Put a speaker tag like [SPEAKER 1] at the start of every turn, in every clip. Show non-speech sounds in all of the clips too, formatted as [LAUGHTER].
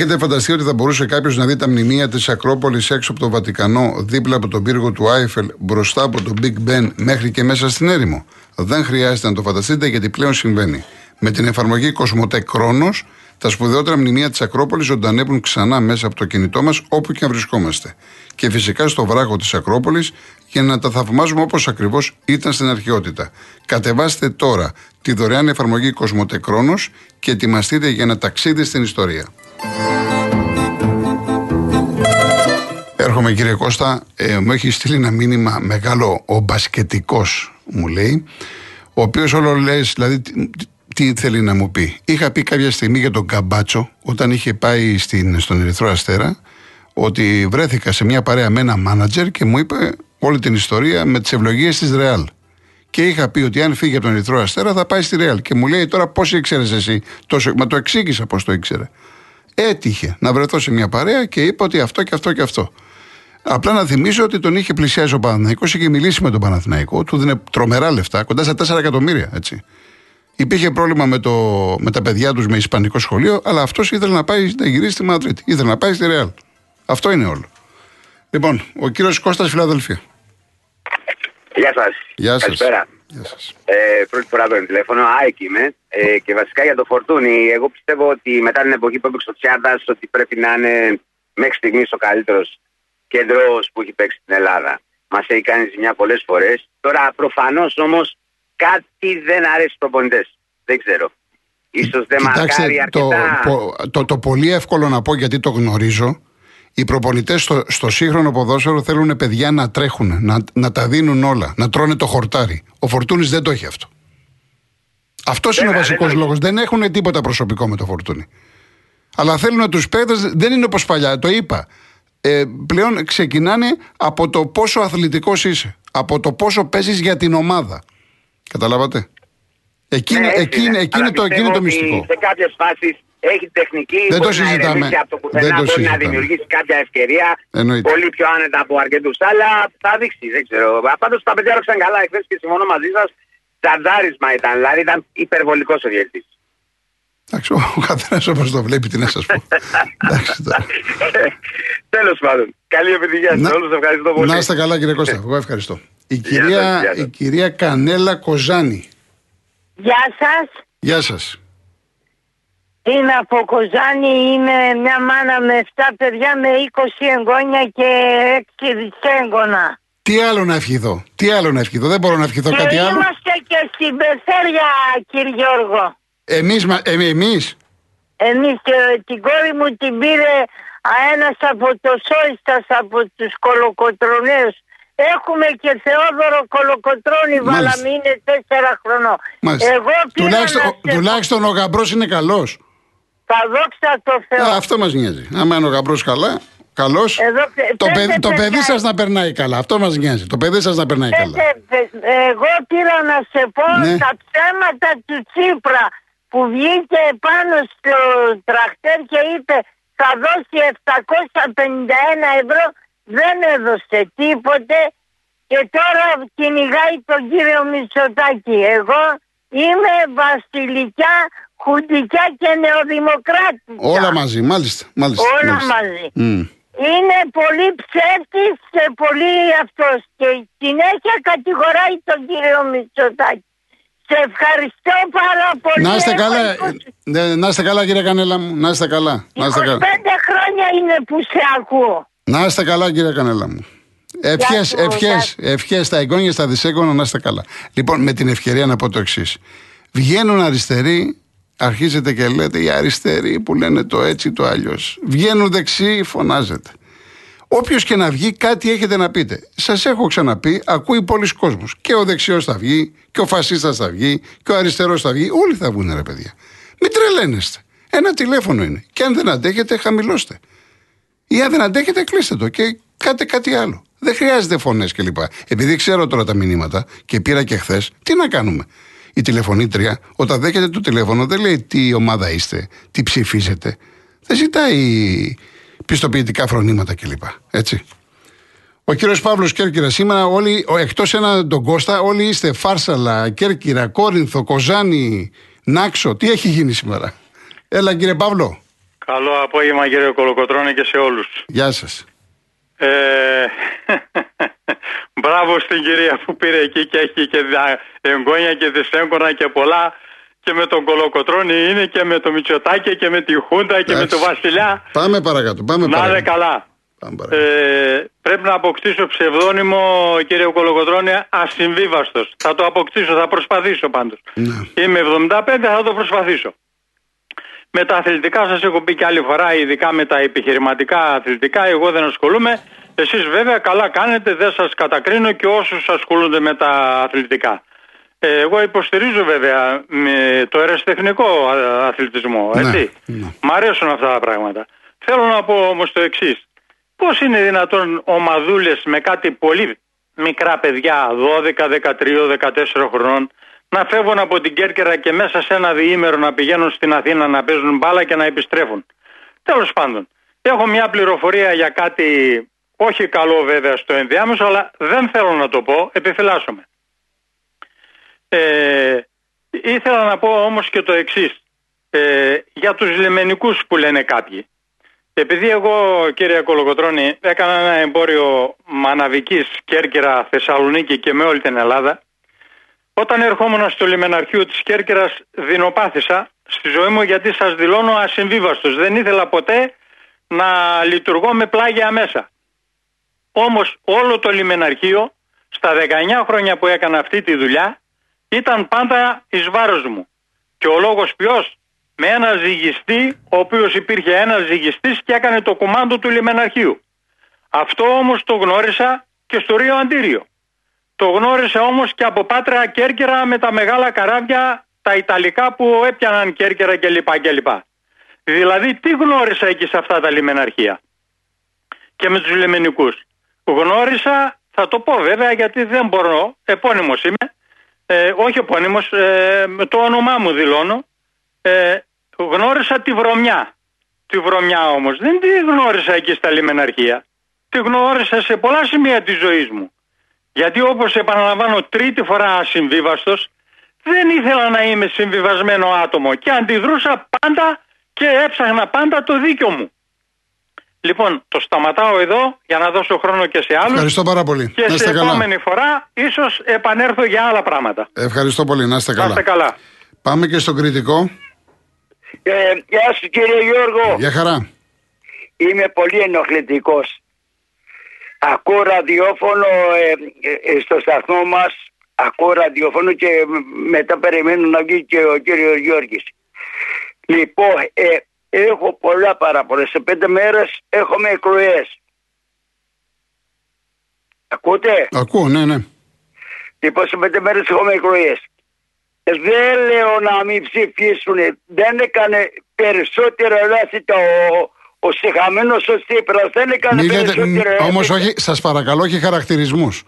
[SPEAKER 1] Έχετε φανταστεί ότι θα μπορούσε κάποιος να δει τα μνημεία της Ακρόπολης έξω από το Βατικανό, δίπλα από τον πύργο του Άιφελ, μπροστά από το Big Ben μέχρι και μέσα στην έρημο; Δεν χρειάζεται να το φανταστείτε γιατί πλέον συμβαίνει. Με την εφαρμογή Κοσμοτέ Κρόνος, τα σπουδαιότερα μνημεία της Ακρόπολης ζωντανεύουν ξανά μέσα από το κινητό μας όπου και αν βρισκόμαστε. Και φυσικά στο βράχο της Ακρόπολης για να τα θαυμάζουμε όπως ακριβώς ήταν στην αρχαιότητα. Κατεβάστε τώρα τη δωρεάν εφαρμογή Κοσμοτέ Κρόνο και ετοιμαστείτε για ένα ταξίδι στην ιστορία. Έρχομαι κύριε Κώστα, ε, μου έχει στείλει ένα μήνυμα μεγάλο ο μπασκετικός, μου λέει, ο οποίος όλο λέει, δηλαδή τι θέλει να μου πει. Είχα πει κάποια στιγμή για τον Καμπάτσο, όταν είχε πάει στην, στον Ερυθρό Αστέρα, ότι βρέθηκα σε μια παρέα με ένα μάνατζερ και μου είπε όλη την ιστορία με τις ευλογίες της Ρεάλ. Και είχα πει ότι αν φύγει από τον Ερυθρό Αστέρα θα πάει στη Ρεάλ. Και μου λέει τώρα πώς ήξερες εσύ τόσο. Μα το εξήγησα πώς το ήξερε. Έτυχε να βρεθώ σε μια παρέα και είπα ότι αυτό και αυτό και αυτό. Απλά να θυμίσω ότι τον είχε πλησιάσει ο Παναθηναϊκός, είχε μιλήσει με τον Παναθηναϊκό, του δίνει τρομερά λεφτά, κοντά στα 4 εκατομμύρια. Έτσι. Υπήρχε πρόβλημα με, το, με τα παιδιά τους με Ισπανικό σχολείο, αλλά αυτός ήθελε να πάει να γυρίσει στη Μαδρίτη. Ήθελε να πάει στη Ρεάλ. Αυτό είναι όλο. Λοιπόν, ο κύριος Κώστας Φιλαδελφία.
[SPEAKER 2] Γεια σας.
[SPEAKER 1] Γεια σας.
[SPEAKER 2] Καλησπέρα.
[SPEAKER 1] Γεια σας.
[SPEAKER 2] Ε, πρώτη φορά το τηλέφωνο, ΑΕΚ είμαι. Ε, και βασικά για το φορτούνι, εγώ πιστεύω ότι μετά την εποχή που έπαιξε ο Τσιάντας, ότι πρέπει να είναι μέχρι στιγμής ο καλύτερος κέντρο που έχει παίξει στην Ελλάδα. Μας έχει κάνει ζημιά πολλές φορές. Τώρα προφανώς όμως κάτι δεν αρέσει στου προπονητέ. Δεν ξέρω. Ίσως δεν μαρκάρει αρκετά.
[SPEAKER 1] Το, το, το, πολύ εύκολο να πω γιατί το γνωρίζω. Οι προπονητές στο, στο σύγχρονο ποδόσφαιρο θέλουν παιδιά να τρέχουν, να, να τα δίνουν όλα, να τρώνε το χορτάρι. Ο Φορτούνης δεν το έχει αυτό. Αυτός είναι ο βασικός λόγος. Δεν έχουν τίποτα προσωπικό με το Φορτούνι. Αλλά θέλουν τους παίδες, δεν είναι όπως παλιά, το είπα ε, πλέον ξεκινάνε από το πόσο αθλητικός είσαι. Από το πόσο παίζεις για την ομάδα. Καταλάβατε; Εκείνη,
[SPEAKER 2] Ναι, έτσι
[SPEAKER 1] εκείνη,
[SPEAKER 2] είναι.
[SPEAKER 1] εκείνη
[SPEAKER 2] Αλλά
[SPEAKER 1] το, εκείνη
[SPEAKER 2] πιστεύω
[SPEAKER 1] το
[SPEAKER 2] ότι
[SPEAKER 1] μυστικό.
[SPEAKER 2] Σε κάποιες φάσεις έχει τεχνική.
[SPEAKER 1] Δεν το
[SPEAKER 2] μπορεί να
[SPEAKER 1] συζητάμε.
[SPEAKER 2] ηρεμήσει Από το
[SPEAKER 1] Δεν
[SPEAKER 2] πουθενά
[SPEAKER 1] το
[SPEAKER 2] μπορεί να
[SPEAKER 1] συζητάμε.
[SPEAKER 2] δημιουργήσει κάποια ευκαιρία.
[SPEAKER 1] Εννοείται.
[SPEAKER 2] Πολύ πιο άνετα από αρκετούς. Αλλά θα δείξει. Δεν ξέρω. Πάντως τα παιδιά έρωξαν καλά εχθές και συμφωνώ μαζί σας. Τσαντάρισμα ήταν. Δηλαδή ήταν υπερβολικός ο διαιτητής.
[SPEAKER 1] Εντάξει, ο καθένας όπως το βλέπει, τι να σας πω. [LAUGHS] Εντάξει, τώρα.
[SPEAKER 2] Τέλος πάντων. Καλή επιτυχία σε
[SPEAKER 1] Να-
[SPEAKER 2] όλους. Ευχαριστώ πολύ.
[SPEAKER 1] Να είστε καλά, κύριε Κώστα. Εγώ ευχαριστώ. Η
[SPEAKER 2] Γεια
[SPEAKER 1] κυρία,
[SPEAKER 2] σας, γεια σας.
[SPEAKER 1] η κυρία Κανέλα Κοζάνη.
[SPEAKER 3] Γεια σας.
[SPEAKER 1] Γεια σας.
[SPEAKER 3] Είναι από Κοζάνη, είμαι μια μάνα με 7 παιδιά με 20 εγγόνια και 6 δυσέγγωνα.
[SPEAKER 1] Τι άλλο να ευχηθώ. Τι άλλο να ευχηθώ. Δεν μπορώ να ευχηθώ
[SPEAKER 3] Και
[SPEAKER 1] κάτι άλλο.
[SPEAKER 3] είμαστε και στην Πεθέρια, κύριε Γιώργο.
[SPEAKER 1] Εμείς, μα- ε, εμείς;
[SPEAKER 3] Εμείς και την κόρη μου την πήρε ένας από το Σόιστας από τους κολοκοτρονέους. Έχουμε και Θεόδωρο Κολοκοτρώνη,
[SPEAKER 1] Μάλιστα.
[SPEAKER 3] βάλαμε είναι τέσσερα χρονών.
[SPEAKER 1] Μάλιστα.
[SPEAKER 3] Εγώ πήρα
[SPEAKER 1] τουλάχιστον,
[SPEAKER 3] να σε...
[SPEAKER 1] τουλάχιστον ο γαμπρός είναι καλός.
[SPEAKER 3] Θα δόξα το Θεό.
[SPEAKER 1] Α, αυτό μας νοιάζει. Άμα είναι ο γαμπρός καλά, καλός,
[SPEAKER 3] Εδώ πε-
[SPEAKER 1] το,
[SPEAKER 3] πέντε
[SPEAKER 1] παιδί, το
[SPEAKER 3] παιδιά
[SPEAKER 1] παιδί σας να περνάει καλά. Αυτό μας νοιάζει. Το παιδί σας να περνάει καλά.
[SPEAKER 3] Πέτε, πε- εγώ πήρα να σε πω
[SPEAKER 1] Ναι.
[SPEAKER 3] τα ψέματα του Τσίπρα που βγήκε πάνω στο τραχτέρ και είπε θα δώσει 751 ευρώ δεν έδωσε τίποτε και τώρα κυνηγάει τον κύριο Μητσοτάκη. Εγώ είμαι βασιλικιά, χουντικιά και νεοδημοκράτη.
[SPEAKER 1] Όλα μαζί, μάλιστα. μάλιστα
[SPEAKER 3] Όλα
[SPEAKER 1] μάλιστα.
[SPEAKER 3] μαζί.
[SPEAKER 1] Μμ.
[SPEAKER 3] Είναι πολύ ψεύτης και πολύ αυτός και συνέχεια κατηγοράει τον κύριο Μητσοτάκη. Σε ευχαριστώ πάρα πολύ.
[SPEAKER 1] Να είστε
[SPEAKER 3] Έχω
[SPEAKER 1] καλά,
[SPEAKER 3] 20
[SPEAKER 1] ναι, να είστε καλά κύριε Κανέλα μου. Να είστε καλά. Να είστε
[SPEAKER 3] 25
[SPEAKER 1] καλά,
[SPEAKER 3] χρόνια είναι που σε ακούω.
[SPEAKER 1] Να είστε καλά κύριε Κανέλα μου. Ευχές,
[SPEAKER 3] σου,
[SPEAKER 1] ευχές, ευχές στα εγγόνια, στα δυσέγγωνα να είστε καλά. Λοιπόν, με την ευκαιρία να πω το εξής. Βγαίνουν αριστεροί, αρχίζετε και λέτε οι αριστεροί που λένε το έτσι το αλλιώς. Βγαίνουν δεξιοί, φωνάζετε. Όποιος και να βγει, κάτι έχετε να πείτε. Σας έχω ξαναπεί, ακούει πολλοί κόσμος. Και ο δεξιός θα βγει, και ο φασίστας θα βγει, και ο αριστερός θα βγει. Όλοι θα βγουν, ρε παιδιά. Μην τρελαίνεστε. Ένα τηλέφωνο είναι. Και αν δεν αντέχετε, χαμηλώστε. Ή αν δεν αντέχετε, κλείστε το και κάτε κάτι άλλο. Δεν χρειάζεται φωνές κλπ. Επειδή ξέρω τώρα τα μηνύματα και πήρα και χθες, τι να κάνουμε. Η τηλεφωνήτρια, όταν δέχεται το τηλέφωνο, δεν λέει τι ομάδα είστε, τι ψηφίζετε. Δεν ζητάει πιστοποιητικά φρονήματα κλπ. Έτσι. Ο κύριος Παύλος Κέρκυρα σήμερα, όλοι, εκτός ένα τον Κώστα, όλοι είστε Φάρσαλα, Κέρκυρα, Κόρινθο, Κοζάνη, Νάξο. Τι έχει γίνει σήμερα; Έλα κύριε Παύλο.
[SPEAKER 4] Καλό απόγευμα κύριε Κολοκοτρώνη και σε όλους.
[SPEAKER 1] Γεια σας.
[SPEAKER 4] Ε, [LAUGHS] μπράβο στην κυρία που πήρε εκεί και έχει και εγγόνια και δυσέγγωνα και πολλά και με τον Κολοκοτρώνη είναι και με το Μητσοτάκη και με τη Χούντα και με τον Βασιλιά.
[SPEAKER 1] Πάμε παρακάτω. Πάμε
[SPEAKER 4] να είναι καλά. Ε, πρέπει να αποκτήσω ψευδόνυμο κύριε Κολοκοτρώνη ασυμβίβαστος. Θα το αποκτήσω, θα προσπαθήσω πάντως. Ναι. Είμαι 75, θα το προσπαθήσω. Με τα αθλητικά σας έχω πει και άλλη φορά, ειδικά με τα επιχειρηματικά αθλητικά, εγώ δεν ασχολούμαι. Εσείς βέβαια καλά κάνετε, δεν σας κατακρίνω και όσους ασχολούνται με τα αθλητικά. Ε, εγώ υποστηρίζω βέβαια με το ερασιτεχνικό αθλητισμό, ναι, έτσι. Ναι, Μ' αρέσουν αυτά τα πράγματα. Θέλω να πω όμως το εξής. Πώς είναι δυνατόν ομαδούλες με κάτι πολύ μικρά παιδιά, 12, 13, 14 χρονών, να φεύγουν από την Κέρκυρα και μέσα σε ένα διήμερο να πηγαίνουν στην Αθήνα να παίζουν μπάλα και να επιστρέφουν. Τέλος πάντων, έχω μια πληροφορία για κάτι όχι καλό βέβαια στο ενδιάμεσο, αλλά δεν θέλω να το πω, επιφυλάσσομαι. Ε, ήθελα να πω όμως και το εξής, ε, για τους λιμενικούς που λένε κάποιοι. Επειδή εγώ κύριε Κολοκοτρώνη έκανα ένα εμπόριο μαναβικής Κέρκυρα Θεσσαλονίκη και με όλη την Ελλάδα όταν ερχόμουν στο λιμεναρχείο της Κέρκυρας δεινοπάθησα στη ζωή μου γιατί σας δηλώνω ασυμβίβαστος. Δεν ήθελα ποτέ να λειτουργώ με πλάγια μέσα. Όμως όλο το λιμεναρχείο στα 19 χρόνια που έκανα αυτή τη δουλειά ήταν πάντα εις βάρος μου. Και ο λόγος ποιος; Με ένα ζυγιστή ο οποίος υπήρχε ένας ζυγιστής και έκανε το κουμάντο του λιμεναρχείου. Αυτό όμως το γνώρισα και στο Ρίο Αντίριο. Το γνώρισε όμως και από Πάτρα Κέρκυρα με τα μεγάλα καράβια τα Ιταλικά που έπιαναν Κέρκυρα κλπ. κλπ. Δηλαδή τι γνώρισα εκεί σε αυτά τα λιμεναρχεία και με τους λιμενικούς. Γνώρισα, θα το πω βέβαια γιατί δεν μπορώ, επώνυμος είμαι, ε, όχι επώνυμος, ε, το όνομά μου δηλώνω, ε, γνώρισα τη βρωμιά. Τη βρωμιά όμως δεν τη γνώρισα εκεί στα λιμεναρχεία. Τη γνώρισα σε πολλά σημεία της ζωής μου. Γιατί όπως επαναλαμβάνω τρίτη φορά ασυμβίβαστος, δεν ήθελα να είμαι συμβιβασμένο άτομο και αντιδρούσα πάντα και έψαχνα πάντα το δίκιο μου. Λοιπόν, το σταματάω εδώ για να δώσω χρόνο και σε άλλους.
[SPEAKER 1] Ευχαριστώ πάρα πολύ.
[SPEAKER 4] Και σε επόμενη φορά ίσως επανέλθω για άλλα πράγματα.
[SPEAKER 1] Ευχαριστώ πολύ. Να είστε καλά.
[SPEAKER 4] Να είστε καλά.
[SPEAKER 1] Πάμε και στον κριτικό.
[SPEAKER 5] Ε, γεια σου κύριε Γιώργο.
[SPEAKER 1] Γεια χαρά.
[SPEAKER 5] Είμαι πολύ ενοχλητικός ακούω ραδιόφωνο ε, ε, ε, στο σταθμό μας ακούω ραδιόφωνο και μετά περιμένω να βγει και ο κύριος Γιώργης. Λοιπόν, έχω πολλά παράπονα. Σε πέντε μέρες έχουμε εκλογές. Ακούτε;
[SPEAKER 1] Ακούω, ναι, ναι.
[SPEAKER 5] Λοιπόν, σε πέντε μέρες έχουμε εκλογές. Δεν λέω να μην ψηφίσουν. Δεν έκανε περισσότερο λάθη το, ο συγχαμένος ο Τσίπρας δεν έκανε
[SPEAKER 1] Μη περισσότερο. Όμως, όχι, σας παρακαλώ, όχι χαρακτηρισμούς.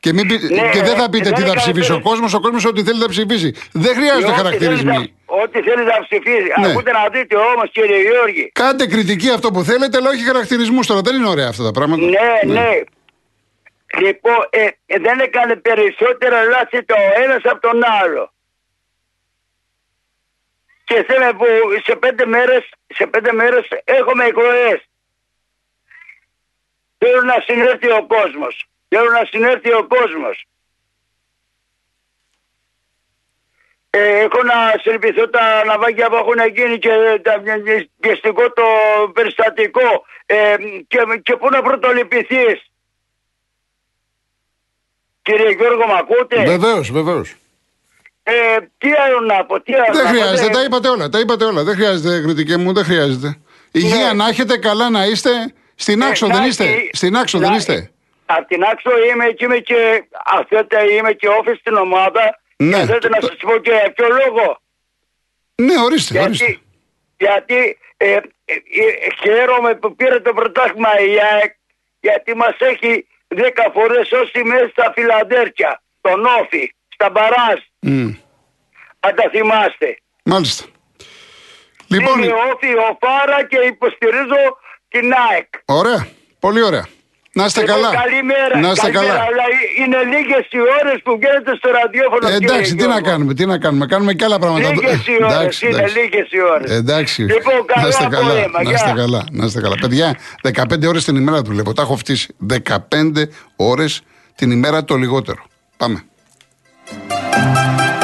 [SPEAKER 1] Και, μην, ναι, και δεν θα πείτε τι θα ψηφίσει ο κόσμος, ο κόσμος ό,τι θέλει να ψηφίσει. Δεν χρειάζονται χαρακτηρισμοί.
[SPEAKER 5] Ό,τι θέλεις να ψηφίσει. Ναι. Ακούτε να δείτε όμως, κύριε Γιώργη.
[SPEAKER 1] Κάντε κριτική αυτό που θέλετε, αλλά όχι χαρακτηρισμούς τώρα. Δεν είναι ωραία αυτά τα πράγματα.
[SPEAKER 5] Ναι, ναι. ναι. Λοιπόν, ε, ε, δεν έκανε περισσότερα λάθη το ένας από τον άλλο και θέλω που σε πέντε μέρες, σε πέντε μέρες έχουμε εκλογές. Θέλω να συνέρθει ο κόσμος. Θέλω να συνέρθει ο κόσμος. Ε, έχω να συλληπιθώ τα ναυάγια που έχουν γίνει και τα πιεστικό το περιστατικό ε, και, και πού να πρωτολυπηθείς. Κύριε Γιώργο, μ' ακούτε;
[SPEAKER 1] Βεβαίως, βεβαίως.
[SPEAKER 5] Ε, τι άλλο να πω, τι άλλο
[SPEAKER 1] Δεν
[SPEAKER 5] να
[SPEAKER 1] χρειάζεται,
[SPEAKER 5] πω,
[SPEAKER 1] τα είπατε όλα. Τα είπατε όλα. Δεν χρειάζεται κριτική μου, δεν χρειάζεται. Υγεία ναι. να έχετε, καλά να είστε. Στην ε, άξο δεν είστε. Στην άξο δεν είστε.
[SPEAKER 5] Από την άξο είμαι και είμαι και αθέτα είμαι και όφη στην ομάδα. Ναι. Και θέλετε να σας πω και ποιο λόγο;
[SPEAKER 1] Ναι, ορίστε,
[SPEAKER 5] γιατί,
[SPEAKER 1] ορίστε.
[SPEAKER 5] Γιατί ε, ε, χαίρομαι που πήρε το πρωτάθλημα η ΑΕΚ γιατί μας έχει δέκα φορές όσοι μέσα στα φιλαντέρια, τον Όφη, στα Μπαράζ.
[SPEAKER 1] Μμ.
[SPEAKER 5] Αν τα θυμάστε.
[SPEAKER 1] Μάλιστα. Λοιπόν,
[SPEAKER 5] Είμαι Όφη, ο Φάρα και υποστηρίζω την ΑΕΚ.
[SPEAKER 1] ωραία. Πολύ ωραία. Να είστε
[SPEAKER 5] Λοιπόν,
[SPEAKER 1] καλά.
[SPEAKER 5] Καλημέρα.
[SPEAKER 1] Να είστε
[SPEAKER 5] καλημέρα,
[SPEAKER 1] καλά.
[SPEAKER 5] Αλλά είναι λίγες οι ώρες που βγαίνετε στο ραδιόφωνο.
[SPEAKER 1] Ε,
[SPEAKER 5] κύριε
[SPEAKER 1] εντάξει, τι
[SPEAKER 5] Γιώργο.
[SPEAKER 1] να κάνουμε, τι να κάνουμε. Κάνουμε και άλλα πράγματα.
[SPEAKER 5] Λίγες οι ώρες.
[SPEAKER 1] Εντάξει,
[SPEAKER 5] Είναι
[SPEAKER 1] εντάξει.
[SPEAKER 5] λίγες οι ώρες.
[SPEAKER 1] Εντάξει.
[SPEAKER 5] Λοιπόν,
[SPEAKER 1] να
[SPEAKER 5] καλό
[SPEAKER 1] είστε καλά.
[SPEAKER 5] απόγευμα.
[SPEAKER 1] Να είστε
[SPEAKER 5] Γεια.
[SPEAKER 1] καλά. Να είστε καλά. Παιδιά, 15 ώρες την ημέρα δουλεύω. Τα έχω φτύσει. 15 ώρες την ημέρα το λιγότερο. Πάμε. Thank you.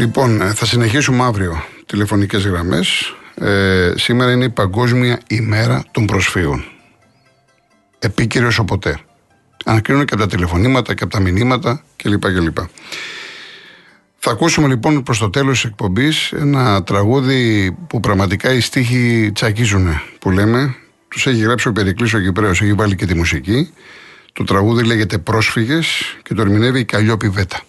[SPEAKER 1] Λοιπόν, ε, θα συνεχίσουμε αύριο τηλεφωνικές γραμμές. Ε, σήμερα είναι η Παγκόσμια ημέρα των προσφύγων. Επίκαιρο όσο ποτέ. Ανακρίνουν και από τα τηλεφωνήματα και από τα μηνύματα κλπ. κλπ. Θα ακούσουμε λοιπόν προς το τέλος της εκπομπής ένα τραγούδι που πραγματικά οι στίχοι τσακίζουν που λέμε. Τους έχει γράψει ο Περικλής ο Κυπρέος, έχει βάλει και τη μουσική. Το τραγούδι λέγεται «Πρόσφυγες» και το ερμηνεύει η Καλλιόπη Βέτα.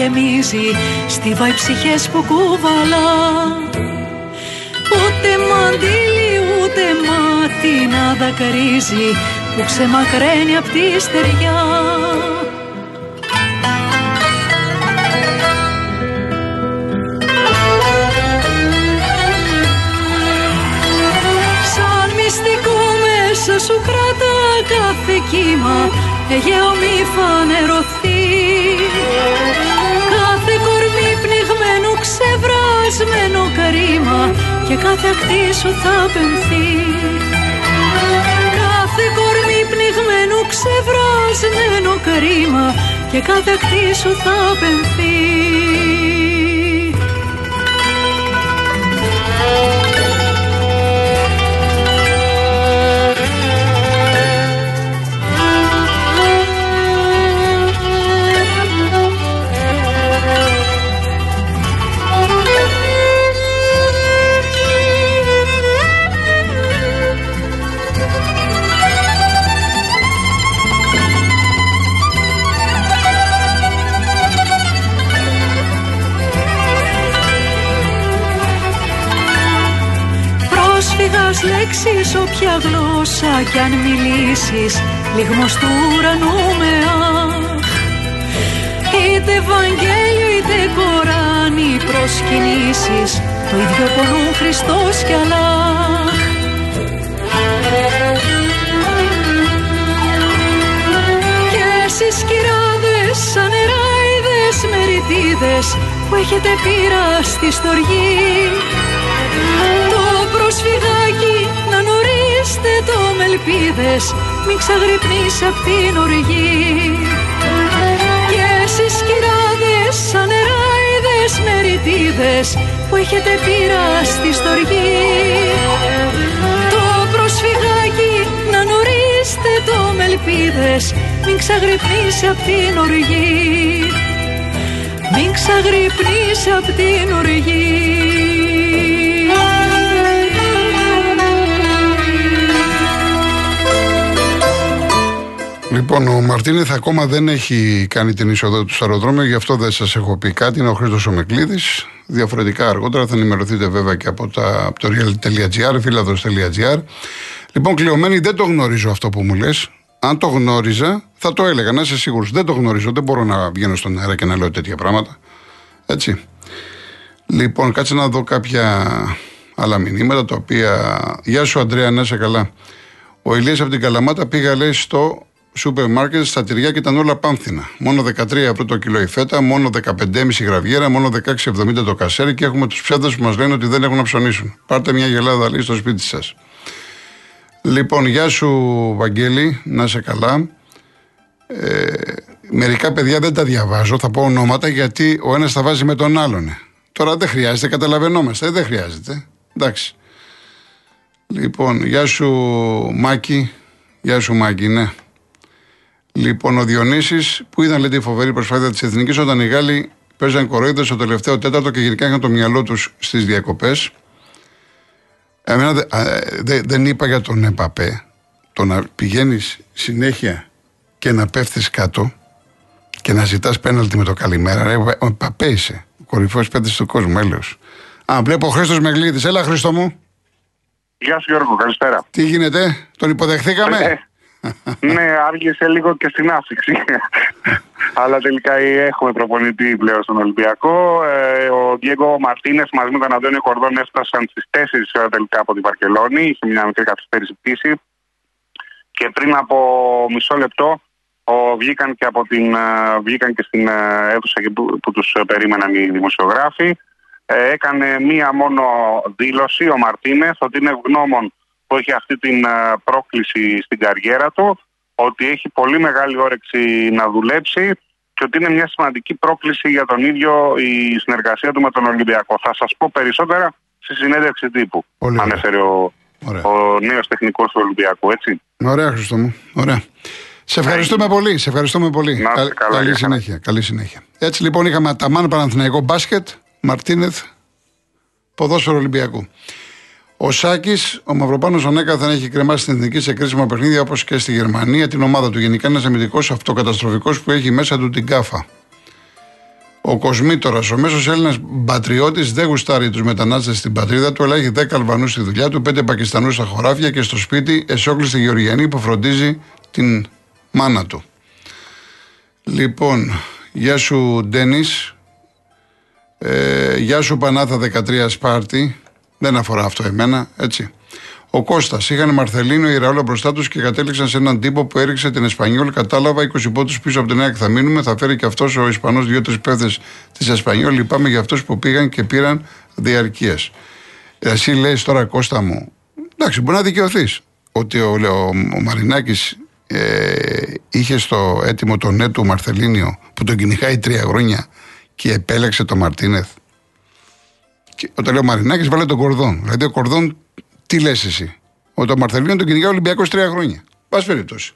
[SPEAKER 6] Γεμίζει Στίβα οι ψυχές που κουβαλά Ούτε μαντήλι ούτε μάτι να δακρύζει Που ξεμακραίνει απ' τη στεριά. Σαν μυστικό μέσα σου κρατά κάθε κύμα Αιγαίο μη φανερωθεί ξεβρασμένο κρίμα Και κάθε ακτή σου θα πενθεί. Κάθε κορμί πνιγμένο ξεβρασμένο κρίμα Και κάθε ακτή σου θα πενθεί κι αν μιλήσεις Λιγμός του ουρανού με αχ. Είτε Ευαγγέλιο είτε Κοράνι προσκυνήσεις Το ίδιο πονούν Χριστός κι Αλλάχ. Και εσείς κυράδες σαν νεράιδες μεριτίδες Που έχετε πείρα στη στοργή. Το προσφυγάκι να νωρίστε το με ελπίδες Μην ξαγρυπνείς απ' την οργή. Και εσείς κυράδες σαν νεράιδες μεριτίδες Που έχετε πείρα στη στοργή Το προσφυγάκι να νωρίστε το με ελπίδες Μην ξαγρυπνείς απ' την οργή. Μην ξαγρυπνείς απ' την οργή
[SPEAKER 1] Λοιπόν, ο Μαρτίνεθ ακόμα δεν έχει κάνει την είσοδο του στο αεροδρόμιο, γι' αυτό δεν σας έχω πει κάτι. Είναι ο Χρήστος Ομεκλήδη. Διαφορετικά αργότερα θα ενημερωθείτε βέβαια και από, τα, από το real.gr, φίλαδο.gr. Λοιπόν, κλειωμένη, δεν το γνωρίζω αυτό που μου λες. Αν το γνώριζα, θα το έλεγα, να είσαι σίγουρος. Δεν το γνωρίζω, δεν μπορώ να βγαίνω στον αέρα και να λέω τέτοια πράγματα. Έτσι. Λοιπόν, κάτσε να δω κάποια άλλα μηνύματα τα οποία. Γεια σου, Αντρέα, να είσαι καλά. Ο Ηλίας από την Καλαμάτα πήγα, λέει, στο σούπερ μάρκετ στα τυριά και ήταν όλα πάνθυνα. Μόνο 13 ευρώ το κιλό η φέτα, μόνο 15,5 γραβιέρα, μόνο 16,70 το κασέρι και έχουμε τους ψεύδες που μας λένε ότι δεν έχουν να ψωνίσουν. Πάρτε μια γελάδα λέει στο σπίτι σας. Λοιπόν, γεια σου Βαγγέλη, να είσαι καλά. Ε, μερικά παιδιά δεν τα διαβάζω, θα πω ονόματα γιατί ο ένας τα βάζει με τον άλλον. Τώρα δεν χρειάζεται, καταλαβαίνόμαστε, δεν χρειάζεται. Εντάξει. Λοιπόν, γεια σου Μάκη. Γεια σου Μάκη, ναι. Λοιπόν, ο Διονύσης που είδαν λέει τη φοβερή προσπάθεια της Εθνικής όταν οι Γάλλοι παίζαν κοροϊδες στο τελευταίο τέταρτο και γενικά είχαν το μυαλό τους στις διακοπές. Εμένα δε, δε, δεν είπα για τον Εμπαπέ. Το να πηγαίνεις συνέχεια και να πέφτεις κάτω και να ζητάς πέναλτι με το καλημέρα. Ρε, ο Εμπαπέ είσαι. Ο κορυφαίος παίκτης του κόσμου, έλεος. Α, βλέπω ο Χρήστος Μεγλίδη. Έλα, Χρήστο μου.
[SPEAKER 7] Γεια σου Γιώργο, καλησπέρα.
[SPEAKER 1] Τι γίνεται, τον υποδεχθήκαμε;
[SPEAKER 7] Ε, ναι, άργησε λίγο και στην άφηξη. Αλλά τελικά έχουμε προπονητή πλέον στον Ολυμπιακό. Ε, ο Διέγκο Μαρτίνε μαζί με τον Αντώνιο Κορδόν έφτασαν στις 4 τελικά από την Βαρκελόνη. Είχε μια μικρή καθυστέρηση πτήση. Και πριν από μισό λεπτό ο, βγήκαν, και από την, ε, βγήκαν και στην αίθουσα που, που τους περίμεναν οι δημοσιογράφοι. Ε, έκανε μία μόνο δήλωση ο Μαρτίνεθ ότι είναι ευγνώμων που έχει αυτή την πρόκληση στην καριέρα του, ότι έχει πολύ μεγάλη όρεξη να δουλέψει και ότι είναι μια σημαντική πρόκληση για τον ίδιο η συνεργασία του με τον Ολυμπιακό. Θα σας πω περισσότερα στη συνέντευξη τύπου,
[SPEAKER 1] Πολύ
[SPEAKER 7] ανέφερε ο, ο νέος τεχνικός του Ολυμπιακού, έτσι.
[SPEAKER 1] Ωραία, Χριστό μου. Ωραία. Σε ευχαριστούμε πολύ. Σε ευχαριστούμε πολύ.
[SPEAKER 7] Να είστε καλά,
[SPEAKER 1] καλή
[SPEAKER 7] για
[SPEAKER 1] συνέχεια. Καλή συνέχεια. Έτσι λοιπόν είχαμε Αταμάν Παναθηναϊκό μπάσκετ, Μαρτίνεθ, ποδόσφαιρο Ολυμπιακού. Ο Σάκης, ο Μαυροπάνος ανέκαθεν έχει κρεμάσει στην εθνική σε κρίσιμα παιχνίδια όπως και στη Γερμανία την ομάδα του. Γενικά ένας αμυντικός αυτοκαταστροφικός που έχει μέσα του την κάφα. Ο Κοσμήτορας, ο μέσος Έλληνας πατριώτης, δεν γουστάρει τους μετανάστες στην πατρίδα του, αλλά έχει 10 Αλβανούς στη δουλειά του, 5 Πακιστανούς στα χωράφια και στο σπίτι εσόκληστη Γεωργιανή που φροντίζει την μάνα του. Λοιπόν, γεια σου Ντένις. Ε, γεια σου Πανάθα 13 Σπάρτη. Δεν αφορά αυτό εμένα, έτσι. Ο Κώστας είχαν Μαρθελίνο η Ραόλα μπροστά τους και κατέληξαν σε έναν τύπο που έριξε την Εσπανιόλ. Κατάλαβα 20 πόντους πίσω από την ΑΕΚ θα μείνουμε. Θα φέρει και αυτός ο Ισπανός δύο-τρεις παίχτες της Εσπανιόλ. Λυπάμαι για αυτούς που πήγαν και πήραν διαρκεία. Εσύ λέει τώρα Κώστα μου, εντάξει, μπορεί να δικαιωθείς ότι ο, ο, ο Μαρινάκης ε, είχε στο έτοιμο τον ναι του Μαρθελίνιο που τον κυνηγάει τρία χρόνια και επέλεξε τον Μαρτίνεθ. Και όταν λέω Μαρινάκης, βάλε τον Κορδόν. Δηλαδή ο Κορδόν, τι λες εσύ; Ότι ο Μαρθελίνο τον κυνηγάει ο Ολυμπιακός τρία χρόνια. Πας περιπτώσει.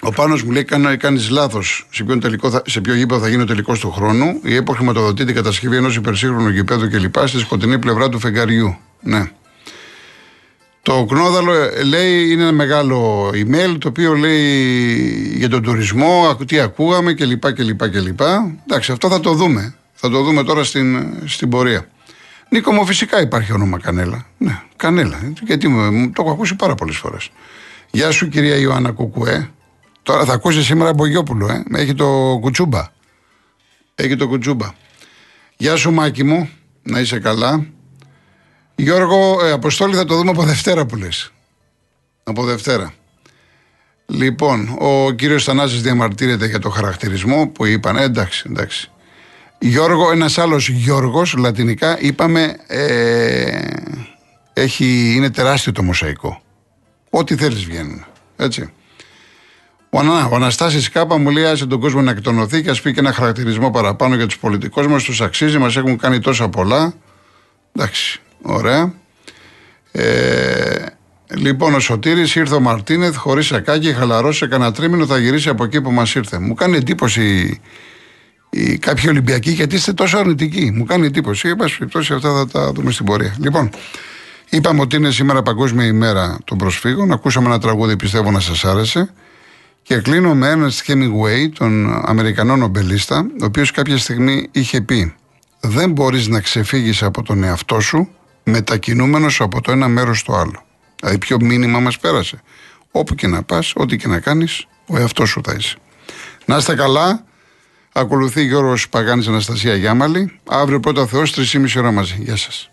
[SPEAKER 1] Ο Πάνος μου λέει: Κάνει κάνεις λάθος. Σε, ποιο τελικό θα, σε ποιο γήπεδο θα γίνει ο τελικός του χρόνου. Η ΕΠΟ χρηματοδοτεί την κατασκευή ενός υπερσύγχρονου γηπέδου κλπ. στη σκοτεινή πλευρά του φεγγαριού. Ναι. Το Κνόδαλο ε, λέει είναι ένα μεγάλο email το οποίο λέει για τον τουρισμό, τι ακούγαμε κλπ. κλπ, κλπ. Εντάξει, αυτό θα το δούμε. Θα το δούμε τώρα στην, στην πορεία. Νίκο μου, φυσικά υπάρχει όνομα Κανέλα. Ναι, Κανέλα. Γιατί μου, το έχω ακούσει πάρα πολλές φορές. Γεια σου, κυρία Ιωάννα Κουκουέ. Τώρα θα ακούσεις σήμερα Μπογιόπουλο, ε. Έχει το κουτσούμπα. Έχει το κουτσούμπα. Γεια σου, Μάκη μου. Να είσαι καλά. Γιώργο, ε, Αποστόλη θα το δούμε από Δευτέρα που λες. Από Δευτέρα. Λοιπόν, ο κύριος Θανάσης διαμαρτύρεται για το χαρακτηρισμό που είπαν. Ε, εντάξει, εντάξει. Γιώργο, ένας άλλος Γιώργος, λατινικά, είπαμε, ε, έχει, είναι τεράστιο το μοσαϊκό. Ό,τι θέλεις βγαίνουν. Έτσι. Ο, Ανα, ο Αναστάσης Κάπα μου λέει άσε τον κόσμο να εκτονωθεί και ας πει και ένα χαρακτηρισμό παραπάνω για τους πολιτικούς μας, τους αξίζει, μας έχουν κάνει τόσα πολλά. Εντάξει, ωραία. Ε, λοιπόν, ο Σωτήρης ήρθε ο Μαρτίνεθ χωρίς σακάκι, χαλαρώσει κανένα τρίμηνο, θα γυρίσει από εκεί που μας ήρθε. Μου κάνει εντύπωση οι κάποιοι Ολυμπιακοί γιατί είστε τόσο αρνητικοί. Μου κάνει εντύπωση. Εν πάση περιπτώσει, αυτά θα τα δούμε στην πορεία. Λοιπόν, Είπαμε ότι είναι σήμερα Παγκόσμια ημέρα των προσφύγων. Ακούσαμε ένα τραγούδι, πιστεύω να σας άρεσε. Και κλείνω με έναν Hemingway, τον Αμερικανό νομπελίστα, ο οποίος κάποια στιγμή είχε πει: Δεν μπορείς να ξεφύγεις από τον εαυτό σου μετακινούμενος από το ένα μέρος στο άλλο. Δηλαδή, ποιο μήνυμα μας πέρασε. Όπου και να πας, ό,τι και να κάνεις, ο εαυτός σου θα είσαι. Να είστε καλά. Ακολουθεί Γιώργος Παγάνης Αναστασία Γιάμαλη. Αύριο πρώτα Θεός, 3,5 ώρα μαζί. Γεια σας.